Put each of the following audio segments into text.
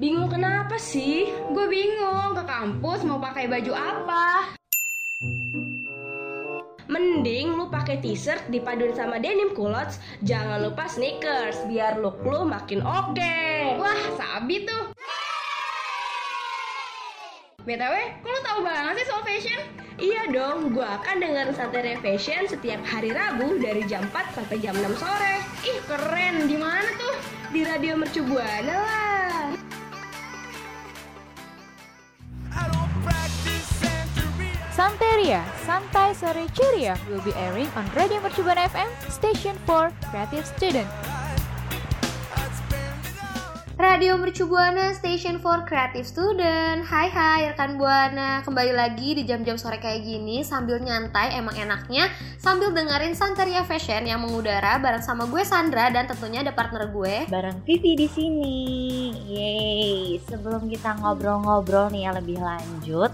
Bingung kenapa sih? Gue bingung ke kampus mau pakai baju apa. Mending lu pakai t-shirt dipaduin sama denim culottes, jangan lupa sneakers biar look lu makin oke. Wah, sabi tuh. BTW, kok lu tahu banget sih soal fashion? Iya dong, gua akan dengerin Santai Fashion setiap hari Rabu dari jam 4 sampai jam 6 sore. Ih, keren. Di mana tuh? Di Radio Mercu Buana lah. Santeria, Santai Sore Ceria will be airing on Radio Mercubuana FM, station for creative student. Radio Mercu Buana Station for Creative Student. Hai hai rekan Buana. Kembali lagi di jam-jam sore kayak gini Sambil nyantai emang enaknya Sambil dengerin Santeria Fashion yang mengudara Bareng sama gue Sandra dan tentunya ada partner gue. Bareng Vivi di sini. Yeay. Sebelum kita ngobrol-ngobrol nih ya lebih lanjut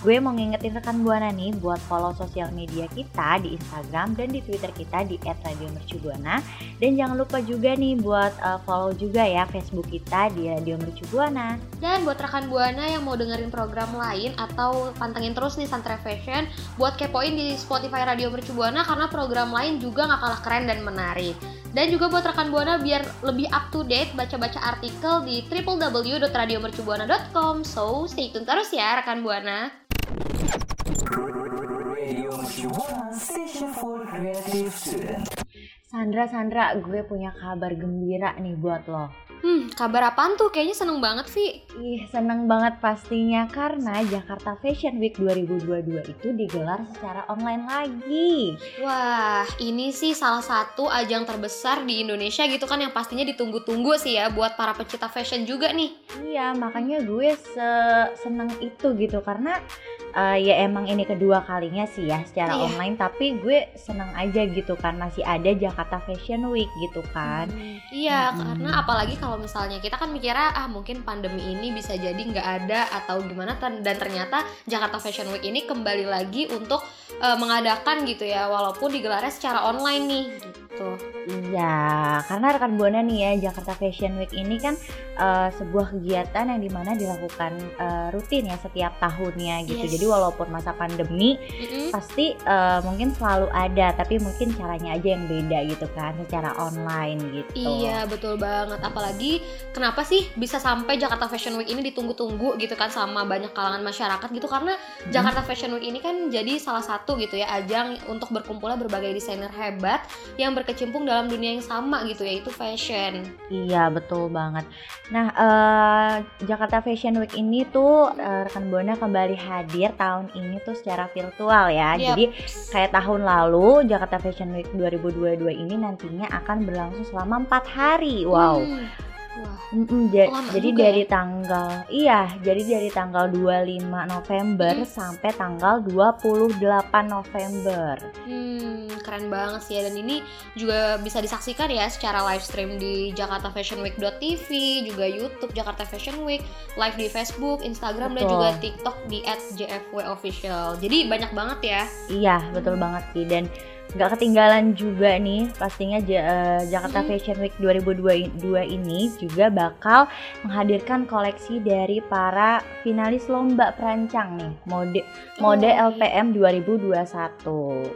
Gue mau ngingetin rekan Buana nih Buat follow sosial media kita di Instagram dan di Twitter kita di @radiomercubuana Dan jangan lupa juga nih buat uh, follow juga ya Facebook kita kita di Radio Mercu Buana. Dan buat rekan Buana yang mau dengerin program lain atau pantengin terus nih Santre Fashion, buat kepoin di Spotify Radio Mercu Buana karena program lain juga gak kalah keren dan menarik. Dan juga buat rekan Buana biar lebih up to date baca-baca artikel di www.radiomercubuana.com. So, stay tune terus ya rekan Buana. Sandra, Sandra, gue punya kabar gembira nih buat lo. Hmm, kabar apaan tuh? Kayaknya seneng banget, Vi. Ih, seneng banget pastinya karena Jakarta Fashion Week 2022 itu digelar secara online lagi. Wah, ini sih salah satu ajang terbesar di Indonesia gitu kan yang pastinya ditunggu-tunggu sih ya buat para pecinta fashion juga nih. Iya, makanya gue se seneng itu gitu karena uh, ya emang ini kedua kalinya sih ya secara iya. online tapi gue seneng aja gitu kan masih ada Jakarta Fashion Week gitu kan. Hmm, iya, hmm. karena apalagi kalau kalau misalnya kita kan mikirnya ah mungkin pandemi ini bisa jadi nggak ada atau gimana dan ternyata Jakarta Fashion Week ini kembali lagi untuk uh, mengadakan gitu ya walaupun digelarnya secara online nih gitu. Iya, karena rekan buana nih ya Jakarta Fashion Week ini kan uh, sebuah kegiatan yang di mana dilakukan uh, rutin ya setiap tahunnya gitu. Yes. Jadi walaupun masa pandemi mm-hmm. pasti uh, mungkin selalu ada, tapi mungkin caranya aja yang beda gitu kan secara online gitu. Iya betul banget, apalagi lagi kenapa sih bisa sampai Jakarta Fashion Week ini ditunggu-tunggu gitu kan sama banyak kalangan masyarakat gitu karena hmm. Jakarta Fashion Week ini kan jadi salah satu gitu ya ajang untuk berkumpulnya berbagai desainer hebat yang berkecimpung dalam dunia yang sama gitu yaitu fashion. Iya betul banget. Nah uh, Jakarta Fashion Week ini tuh uh, rekan buana kembali hadir tahun ini tuh secara virtual ya. Yep. Jadi kayak tahun lalu Jakarta Fashion Week 2022 ini nantinya akan berlangsung selama empat hari. Wow. Hmm Wah. Mm -mm, ja jadi dari ya? tanggal iya, jadi dari tanggal 25 November hmm. sampai tanggal 28 November. Hmm, keren banget sih ya dan ini juga bisa disaksikan ya secara live stream di Jakarta Fashion Week.tv, juga YouTube Jakarta Fashion Week, live di Facebook, Instagram betul. dan juga TikTok di @jfwofficial. Jadi banyak banget ya. Iya, betul banget sih dan nggak ketinggalan juga nih pastinya uh, Jakarta Fashion Week 2022 ini juga bakal menghadirkan koleksi dari para finalis lomba perancang nih mode mode oh, LPM 2021.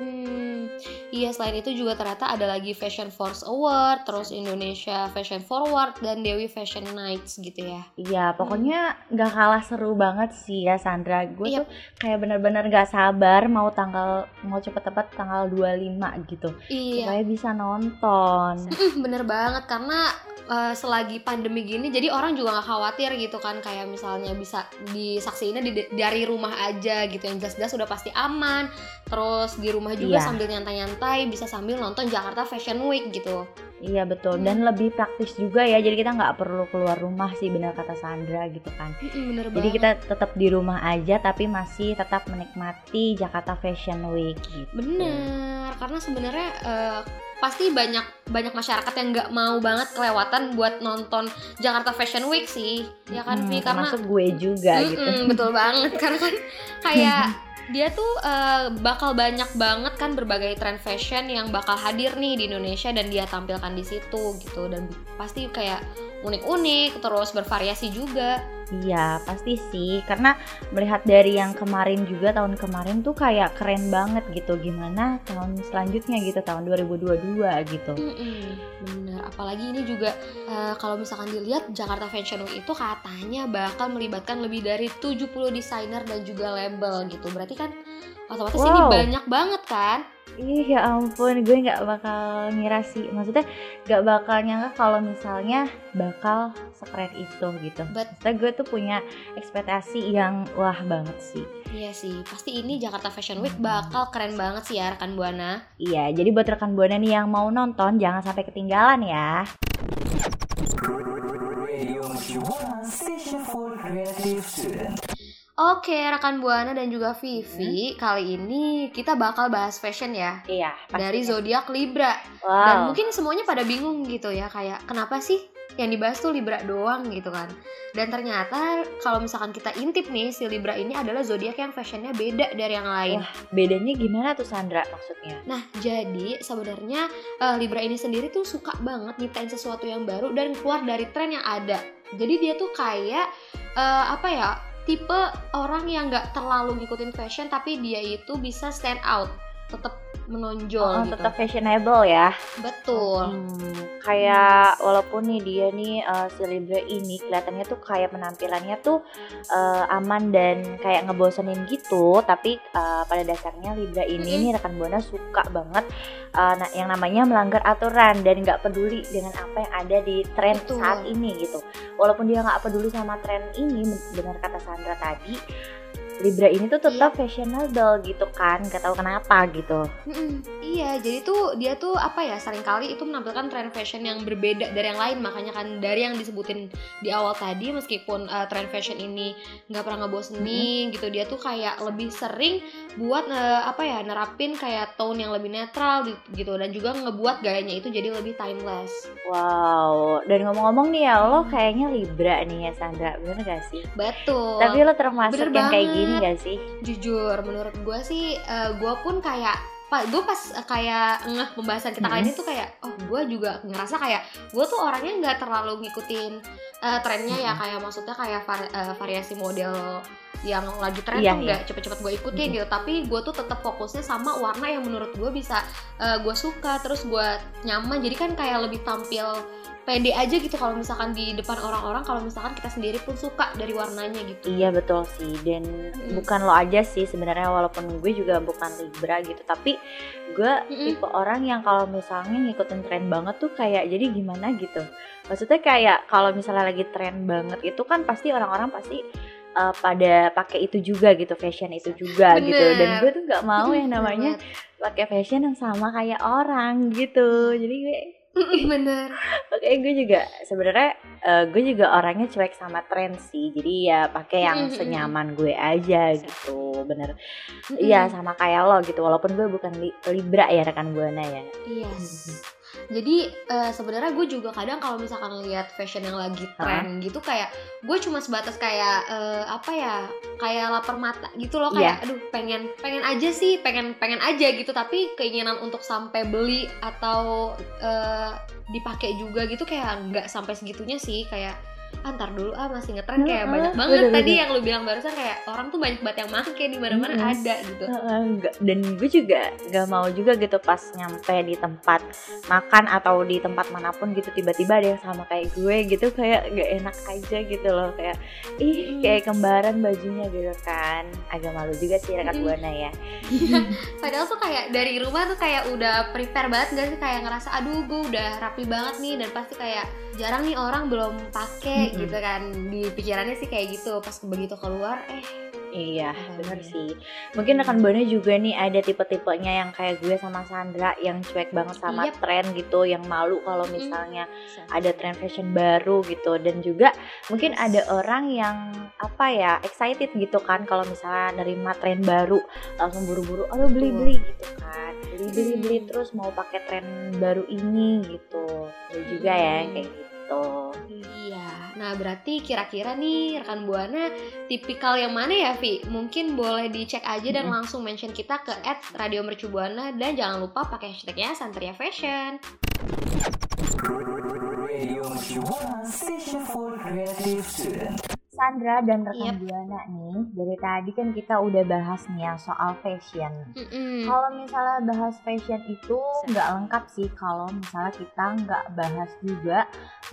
Hmm, iya selain itu juga ternyata ada lagi Fashion Force Award, terus Indonesia Fashion Forward dan Dewi Fashion Nights gitu ya. Iya pokoknya nggak hmm. kalah seru banget sih ya Sandra. Gue yep. tuh kayak bener-bener gak sabar mau tanggal mau cepet-cepet tanggal 2 25 gitu iya. supaya bisa nonton bener banget karena uh, selagi pandemi gini jadi orang juga nggak khawatir gitu kan kayak misalnya bisa disaksiinnya di, dari rumah aja gitu yang jelas-jelas udah pasti aman terus di rumah juga iya. sambil nyantai-nyantai bisa sambil nonton Jakarta Fashion Week gitu Iya betul dan hmm. lebih praktis juga ya jadi kita nggak perlu keluar rumah sih benar kata Sandra gitu kan. bener jadi kita tetap di rumah aja tapi masih tetap menikmati Jakarta Fashion Week. Gitu. Bener karena sebenarnya uh, pasti banyak banyak masyarakat yang nggak mau banget kelewatan buat nonton Jakarta Fashion Week sih ya kan hmm, karena termasuk gue juga mm -mm, gitu betul banget karena kan kayak dia tuh uh, bakal banyak banget kan berbagai tren fashion yang bakal hadir nih di Indonesia dan dia tampilkan di situ gitu dan pasti kayak unik-unik terus bervariasi juga Iya, pasti sih. Karena melihat dari yang kemarin juga tahun kemarin tuh kayak keren banget gitu. Gimana tahun selanjutnya gitu, tahun 2022 gitu. Mm-mm, bener apalagi ini juga eh, kalau misalkan dilihat Jakarta Fashion Week itu katanya bakal melibatkan lebih dari 70 desainer dan juga label gitu. Berarti kan otomatis ini Wow. banyak banget kan Ih ya ampun, gue nggak bakal ngira sih. Maksudnya nggak bakal nyangka kalau misalnya bakal sekeren itu gitu. But- Maksudnya gue tuh punya ekspektasi yang wah banget sih. Iya sih, pasti ini Jakarta Fashion Week bakal keren banget sih ya rekan Buana. Iya, jadi buat rekan buana nih yang mau nonton jangan sampai ketinggalan ya. Oke, rekan Buana dan juga Vivi, kali ini kita bakal bahas fashion ya Iya, dari pastinya. zodiak Libra. Wow. Dan mungkin semuanya pada bingung gitu ya, kayak kenapa sih yang dibahas tuh Libra doang gitu kan. Dan ternyata kalau misalkan kita intip nih, si Libra ini adalah zodiak yang fashionnya beda dari yang lain. bedanya gimana tuh Sandra maksudnya? Nah, jadi sebenarnya eh, Libra ini sendiri tuh suka banget nyiptain sesuatu yang baru dan keluar dari tren yang ada. Jadi dia tuh kayak eh, apa ya? Tipe orang yang nggak terlalu ngikutin fashion tapi dia itu bisa stand out, tetap menonjol Oh, gitu. tetap fashionable ya. Betul. Hmm, kayak walaupun nih dia nih uh, si Libra ini kelihatannya tuh kayak penampilannya tuh uh, aman dan kayak ngebosenin gitu, tapi uh, pada dasarnya Libra ini Mm-mm. nih rekan buana suka banget uh, nah, yang namanya melanggar aturan dan nggak peduli dengan apa yang ada di tren Betul. saat ini gitu. Walaupun dia nggak peduli sama tren ini, benar kata Sandra tadi. Libra ini tuh tetap fashionable gitu kan, gak tahu kenapa gitu. Iya, jadi tuh dia tuh apa ya sering kali itu menampilkan tren fashion yang berbeda dari yang lain makanya kan dari yang disebutin di awal tadi meskipun uh, tren fashion ini nggak pernah ngebosenin gitu dia tuh kayak lebih sering buat uh, apa ya nerapin kayak tone yang lebih netral gitu dan juga ngebuat gayanya itu jadi lebih timeless. Wow, dan ngomong-ngomong nih ya, lo kayaknya Libra nih ya Sandra, bener gak sih? Betul. Tapi lo termasuk bener yang kayak banget. gini gak sih? jujur menurut gue sih gue pun kayak pak gue pas eh, kayak ngeh pembahasan kita kali ini tuh kayak oh gue juga ngerasa kayak gue tuh orangnya nggak terlalu ngikutin eh, trennya ya. Kayak maksudnya kayak var- eh, variasi model yang lagi tren Iya, tuh nggak cepet-cepet gue ikutin Mhm. gitu. Tapi gue tuh tetap fokusnya sama warna yang menurut gue bisa gue suka terus gue nyaman. Jadi kan kayak lebih tampil pede aja gitu kalau misalkan di depan orang-orang kalau misalkan kita sendiri pun suka dari warnanya gitu Iya betul sih, dan Mm. bukan lo aja sih sebenarnya walaupun gue juga bukan Libra gitu, tapi gue Mm-mm. tipe orang yang kalau misalnya ngikutin tren banget tuh kayak jadi gimana gitu. Maksudnya kayak kalau misalnya lagi tren banget itu kan pasti orang-orang pasti uh, pada pakai itu juga gitu, fashion itu juga gitu. Dan Bener. gue tuh nggak mau yang Bener namanya pakai fashion yang sama kayak orang gitu. Jadi gue bener Oke, gue juga sebenarnya eh, gue juga orangnya cuek sama tren sih. Jadi ya pakai yang Mm-mm. senyaman gue aja gitu. Bener. Iya, sama kayak lo gitu. Walaupun gue bukan li- Libra ya rekan Buana ya. Yes. Jadi eh, sebenarnya gue juga kadang kalau misalkan lihat fashion yang lagi tren gitu kayak gue cuma sebatas kayak eh, apa ya kayak lapar mata gitu loh. Kayak aduh pengen pengen aja sih pengen pengen aja gitu. Tapi keinginan untuk sampai beli atau eh, dipakai juga gitu kayak nggak sampai segitunya sih. Kayak antar dulu ah masih ngetren. Kayak Heeh, banyak banget bener, tadi bener. yang lu bilang barusan kayak orang tuh banyak banget yang make di mana-mana Mm-mm. ada gitu. Nggak- dan gue juga gak mau juga gitu pas nyampe di tempat makan atau di tempat mana pun gitu tiba-tiba ada yang sama kayak gue gitu kayak gak enak aja gitu loh. Kayak ih kayak kembaran bajunya gitu kan. Agak malu juga sih rekan Mm-mm. buana ya. Padahal tuh kayak dari rumah tuh kayak udah prepare banget gak sih? Kayak ngerasa aduh gue udah rapi banget nih dan pasti kayak jarang nih orang belum pakai Mm-mm. gitu kan. Di pikirannya sih kayak gitu. Pas begitu keluar eh. Iya, Oh, bener iya. sih. Mungkin rekan Buana juga nih ada tipe-tipenya yang kayak gue sama Sandra yang cuek banget sama Yep. tren gitu, yang malu kalau misalnya ada tren fashion baru gitu. Dan juga mungkin ada orang yang apa ya excited gitu kan kalau misalnya nerima tren baru. Langsung buru-buru aduh beli-beli gitu kan. Beli-beli beli Mm. terus mau pakai tren baru ini gitu. Ada juga ya kayak gitu iya. Nah berarti kira-kira nih rekan buana tipikal yang mana ya Vi? Mungkin boleh dicek aja dan langsung mention kita ke at radio mercubuana dan jangan lupa pakai hashtagnya Santeria Fashion Sandra dan rekan Yep. Buana nih, dari tadi kan kita udah bahas nih ya soal fashion. Mm-mm. Kalau misalnya bahas fashion itu nggak lengkap sih kalau misalnya kita nggak bahas juga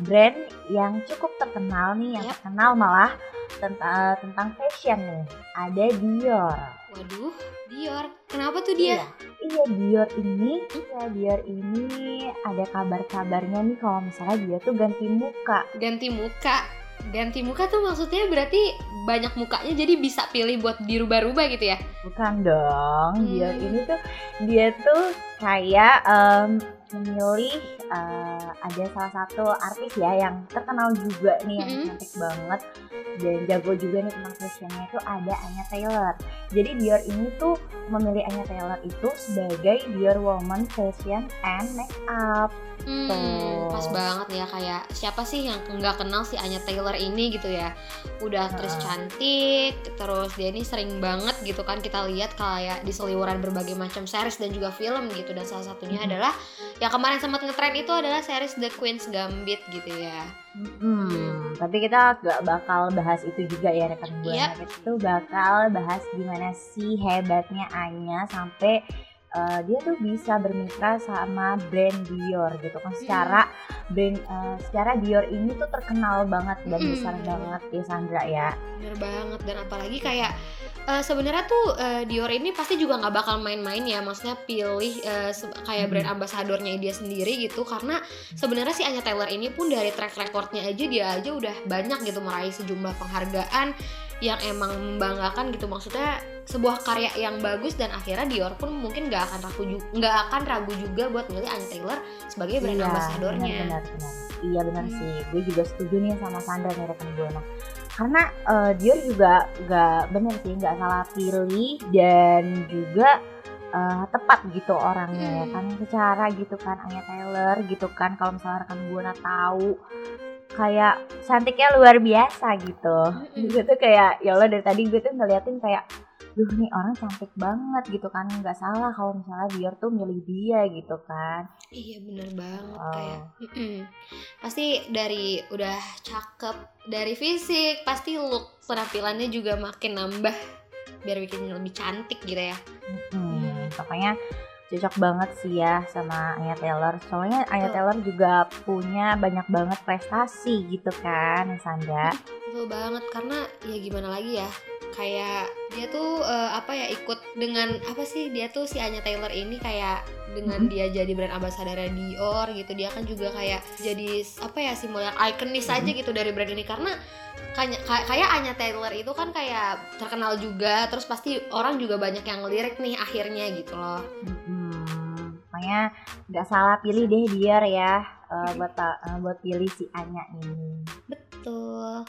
brand yang cukup terkenal nih, yang terkenal malah tentang tentang fashion nih. Ada Dior. Waduh, Dior. Kenapa tuh dia? Iya, iya Dior ini, iya Dior ini ada kabar-kabarnya nih kalau misalnya dia tuh ganti muka. Ganti muka. Ganti muka tuh maksudnya berarti banyak mukanya jadi bisa pilih buat dirubah-rubah gitu ya? Bukan dong, Hmm. Dior ini tuh dia tuh kayak em, memilih eh, ada salah satu artis ya yang terkenal juga nih yang Mm-mm. cantik banget dan jago juga nih tentang fashionnya itu ada Anya Taylor. Jadi Dior ini tuh memilih Anya Taylor itu sebagai Dior Woman Fashion and Makeup. Hmm, Tuh. Pas banget ya kayak siapa sih yang nggak kenal si Anya Taylor ini gitu ya udah aktris Heeh. cantik terus dia ini sering banget gitu kan kita lihat kayak di seliweran berbagai macam series dan juga film gitu dan salah satunya Mhm. adalah yang kemarin sempat ngetren itu adalah series The Queen's Gambit gitu ya Hmm, tapi kita gak bakal bahas itu juga ya rekan. Yap. Kita tuh bakal bahas gimana sih hebatnya Anya sampai uh, dia tuh bisa bermitra sama brand Dior gitu kan. Secara brand uh, secara Dior ini tuh terkenal banget dan Mm-mm. besar banget ya Sandra ya. bener banget dan apalagi kayak eh, sebenarnya tuh eh, Dior ini pasti juga nggak bakal main-main ya maksudnya pilih se- kayak brand ambasadornya dia sendiri gitu karena sebenarnya si Anya Taylor ini pun dari track recordnya aja dia aja udah banyak gitu meraih sejumlah penghargaan yang emang membanggakan gitu maksudnya sebuah karya yang bagus dan akhirnya Dior pun mungkin nggak akan ragu nggak akan ragu juga buat milih Anya Taylor sebagai brand ambasadornya Benar, benar, benar. Iya benar Hmm. sih. Gue juga setuju nih sama Sandra nih rekan buana. Karena uh, Dior juga gak bener sih, nggak salah pilih dan juga uh, tepat gitu orangnya ya Hmm. kan secara gitu kan Anya Taylor gitu kan kalau misalnya rekan buana tahu kayak cantiknya luar biasa gitu. Gue tuh kayak ya Allah dari tadi gue tuh ngeliatin kayak duh nih orang cantik banget gitu kan nggak salah kalau misalnya Dior tuh milih dia gitu kan Iya bener banget Oh. kayak pasti dari udah cakep dari fisik pasti look penampilannya juga makin nambah biar bikin lebih cantik gitu ya. Hmm, pokoknya cocok banget sih ya sama Anya Taylor. Soalnya Anya Betul. Taylor juga punya banyak banget prestasi gitu kan, Sandra. Betul banget karena ya gimana lagi ya kayak dia tuh eh, apa ya ikut dengan apa sih dia tuh si Anya Taylor ini kayak dengan Mhm. dia jadi brand ambassador Dior gitu dia kan juga kayak jadi apa ya simbol yang ikonis aja gitu dari brand ini. Karena kayak kayak Anya Taylor itu kan kayak terkenal juga terus pasti orang juga banyak yang ngelirik nih akhirnya gitu loh. Hmm, pokoknya nggak salah pilih deh Dior ya eh, buat eh, buat pilih si Anya ini. betul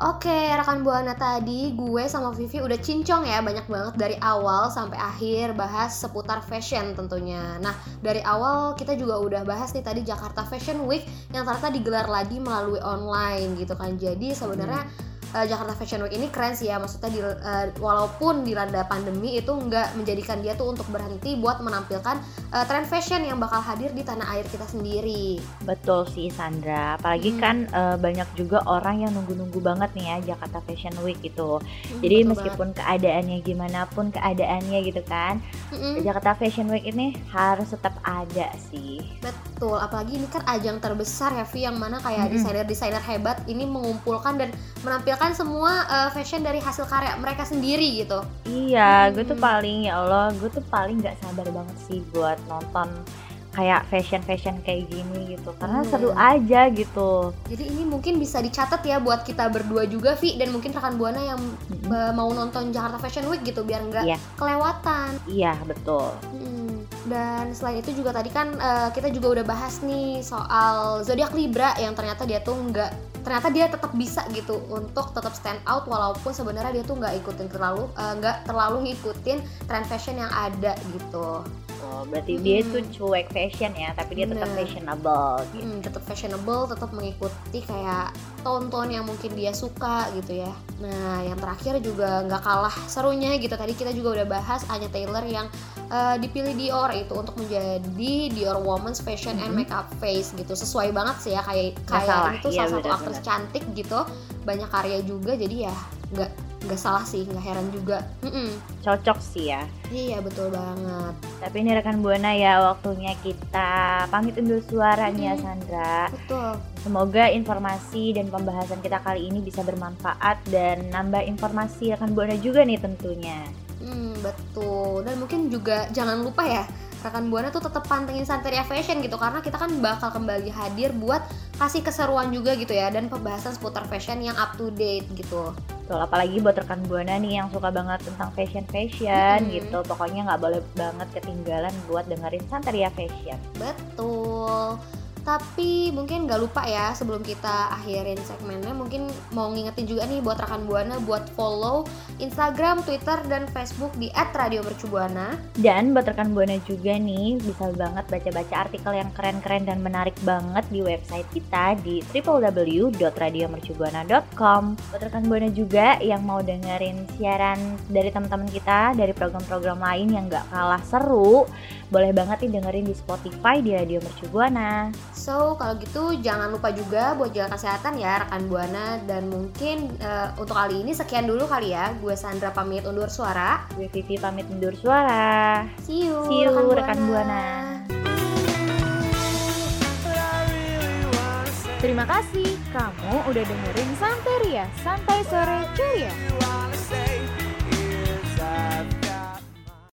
Oke, rekan Buana tadi gue sama Vivi udah cincong ya banyak banget dari awal sampai akhir bahas seputar fashion tentunya. Nah, dari awal kita juga udah bahas nih tadi Jakarta Fashion Week yang ternyata digelar lagi melalui online gitu kan. Jadi sebenarnya eh, Jakarta Fashion Week ini keren sih ya maksudnya di, eh, walaupun dilanda pandemi itu nggak menjadikan dia tuh untuk berhenti buat menampilkan eh, tren fashion yang bakal hadir di tanah air kita sendiri. Betul sih Sandra, apalagi Hmm. kan eh, banyak juga orang yang nunggu-nunggu banget nih ya Jakarta Fashion Week gitu. Hmm, Jadi meskipun keadaannya gimana pun keadaannya gitu kan, banget. Mm-mm. Jakarta Fashion Week ini harus tetap ada sih. Betul, apalagi ini kan ajang terbesar ya Vi yang mana kayak desainer-desainer hebat ini mengumpulkan dan menampilkan semua uh, fashion dari hasil karya mereka sendiri gitu. Iya, gue tuh Hmm. paling ya Allah, gue tuh paling nggak sabar banget sih buat nonton kayak fashion fashion kayak gini gitu, karena Hmm. seru aja gitu. Jadi ini mungkin bisa dicatat ya buat kita berdua juga Vi dan mungkin rekan buana yang Mm-mm. uh, mau nonton Jakarta Fashion Week gitu biar nggak Iya. kelewatan. Iya betul. Hmm, Dan selain itu juga tadi kan uh, kita juga udah bahas nih soal zodiak Libra yang ternyata dia tuh nggak ternyata dia tetap bisa gitu untuk tetap stand out walaupun sebenarnya dia tuh nggak ikutin terlalu uh, nggak terlalu ngikutin tren fashion yang ada gitu. Berarti dia Mm-mm. tuh cuek fashion ya, tapi dia tetap Bener. fashionable gitu. Hmm, tetap fashionable, tetap mengikuti kayak tone-tone yang mungkin dia suka gitu ya. Nah, yang terakhir juga nggak kalah serunya gitu. Tadi kita juga udah bahas Anya Taylor yang eh, dipilih Dior itu untuk menjadi Dior Women's Fashion and Mhm. Makeup Face gitu. Sesuai banget sih ya kayak kayak itu iya, salah satu aktris cantik gitu. Banyak karya juga jadi ya nggak nggak salah sih, nggak heran juga. Mm-mm. Cocok sih ya. Iya betul banget. Tapi ini rekan Buana ya waktunya kita pamit undur suara nih ya Mm-mm. Sandra. Betul. Semoga informasi dan pembahasan kita kali ini bisa bermanfaat dan nambah informasi rekan Buana juga nih tentunya. Hmm, betul. Dan mungkin juga jangan lupa ya, rekan Buana tuh tetap pantengin Santeria Fashion gitu karena kita kan bakal kembali hadir buat kasih keseruan juga gitu ya dan pembahasan seputar fashion yang up to date gitu. Betul, apalagi buat rekan Buana nih yang suka banget tentang fashion-fashion Mm-mm. gitu. Pokoknya nggak boleh banget ketinggalan buat dengerin Santeria Fashion. Betul. Tapi mungkin nggak lupa ya sebelum kita akhirin segmennya mungkin mau ngingetin juga nih buat rekan Buana buat follow Instagram, Twitter, dan Facebook di @radiomercubuana. Dan buat rekan Buana juga nih bisa banget baca-baca artikel yang keren-keren dan menarik banget di website kita di www.radiomercubuana.com. Buat rekan Buana juga yang mau dengerin siaran dari teman-teman kita dari program-program lain yang gak kalah seru, boleh banget nih dengerin di Spotify di Radio Mercu Buana. So, kalau gitu jangan lupa juga buat jaga kesehatan ya rekan Buana dan mungkin eh, untuk kali ini sekian dulu kali ya. Gue Sandra pamit undur suara. Gue Vivi pamit undur suara. See you, See you, rekan Buana. Terima kasih kamu udah dengerin Santeria, Santai Sore Ceria.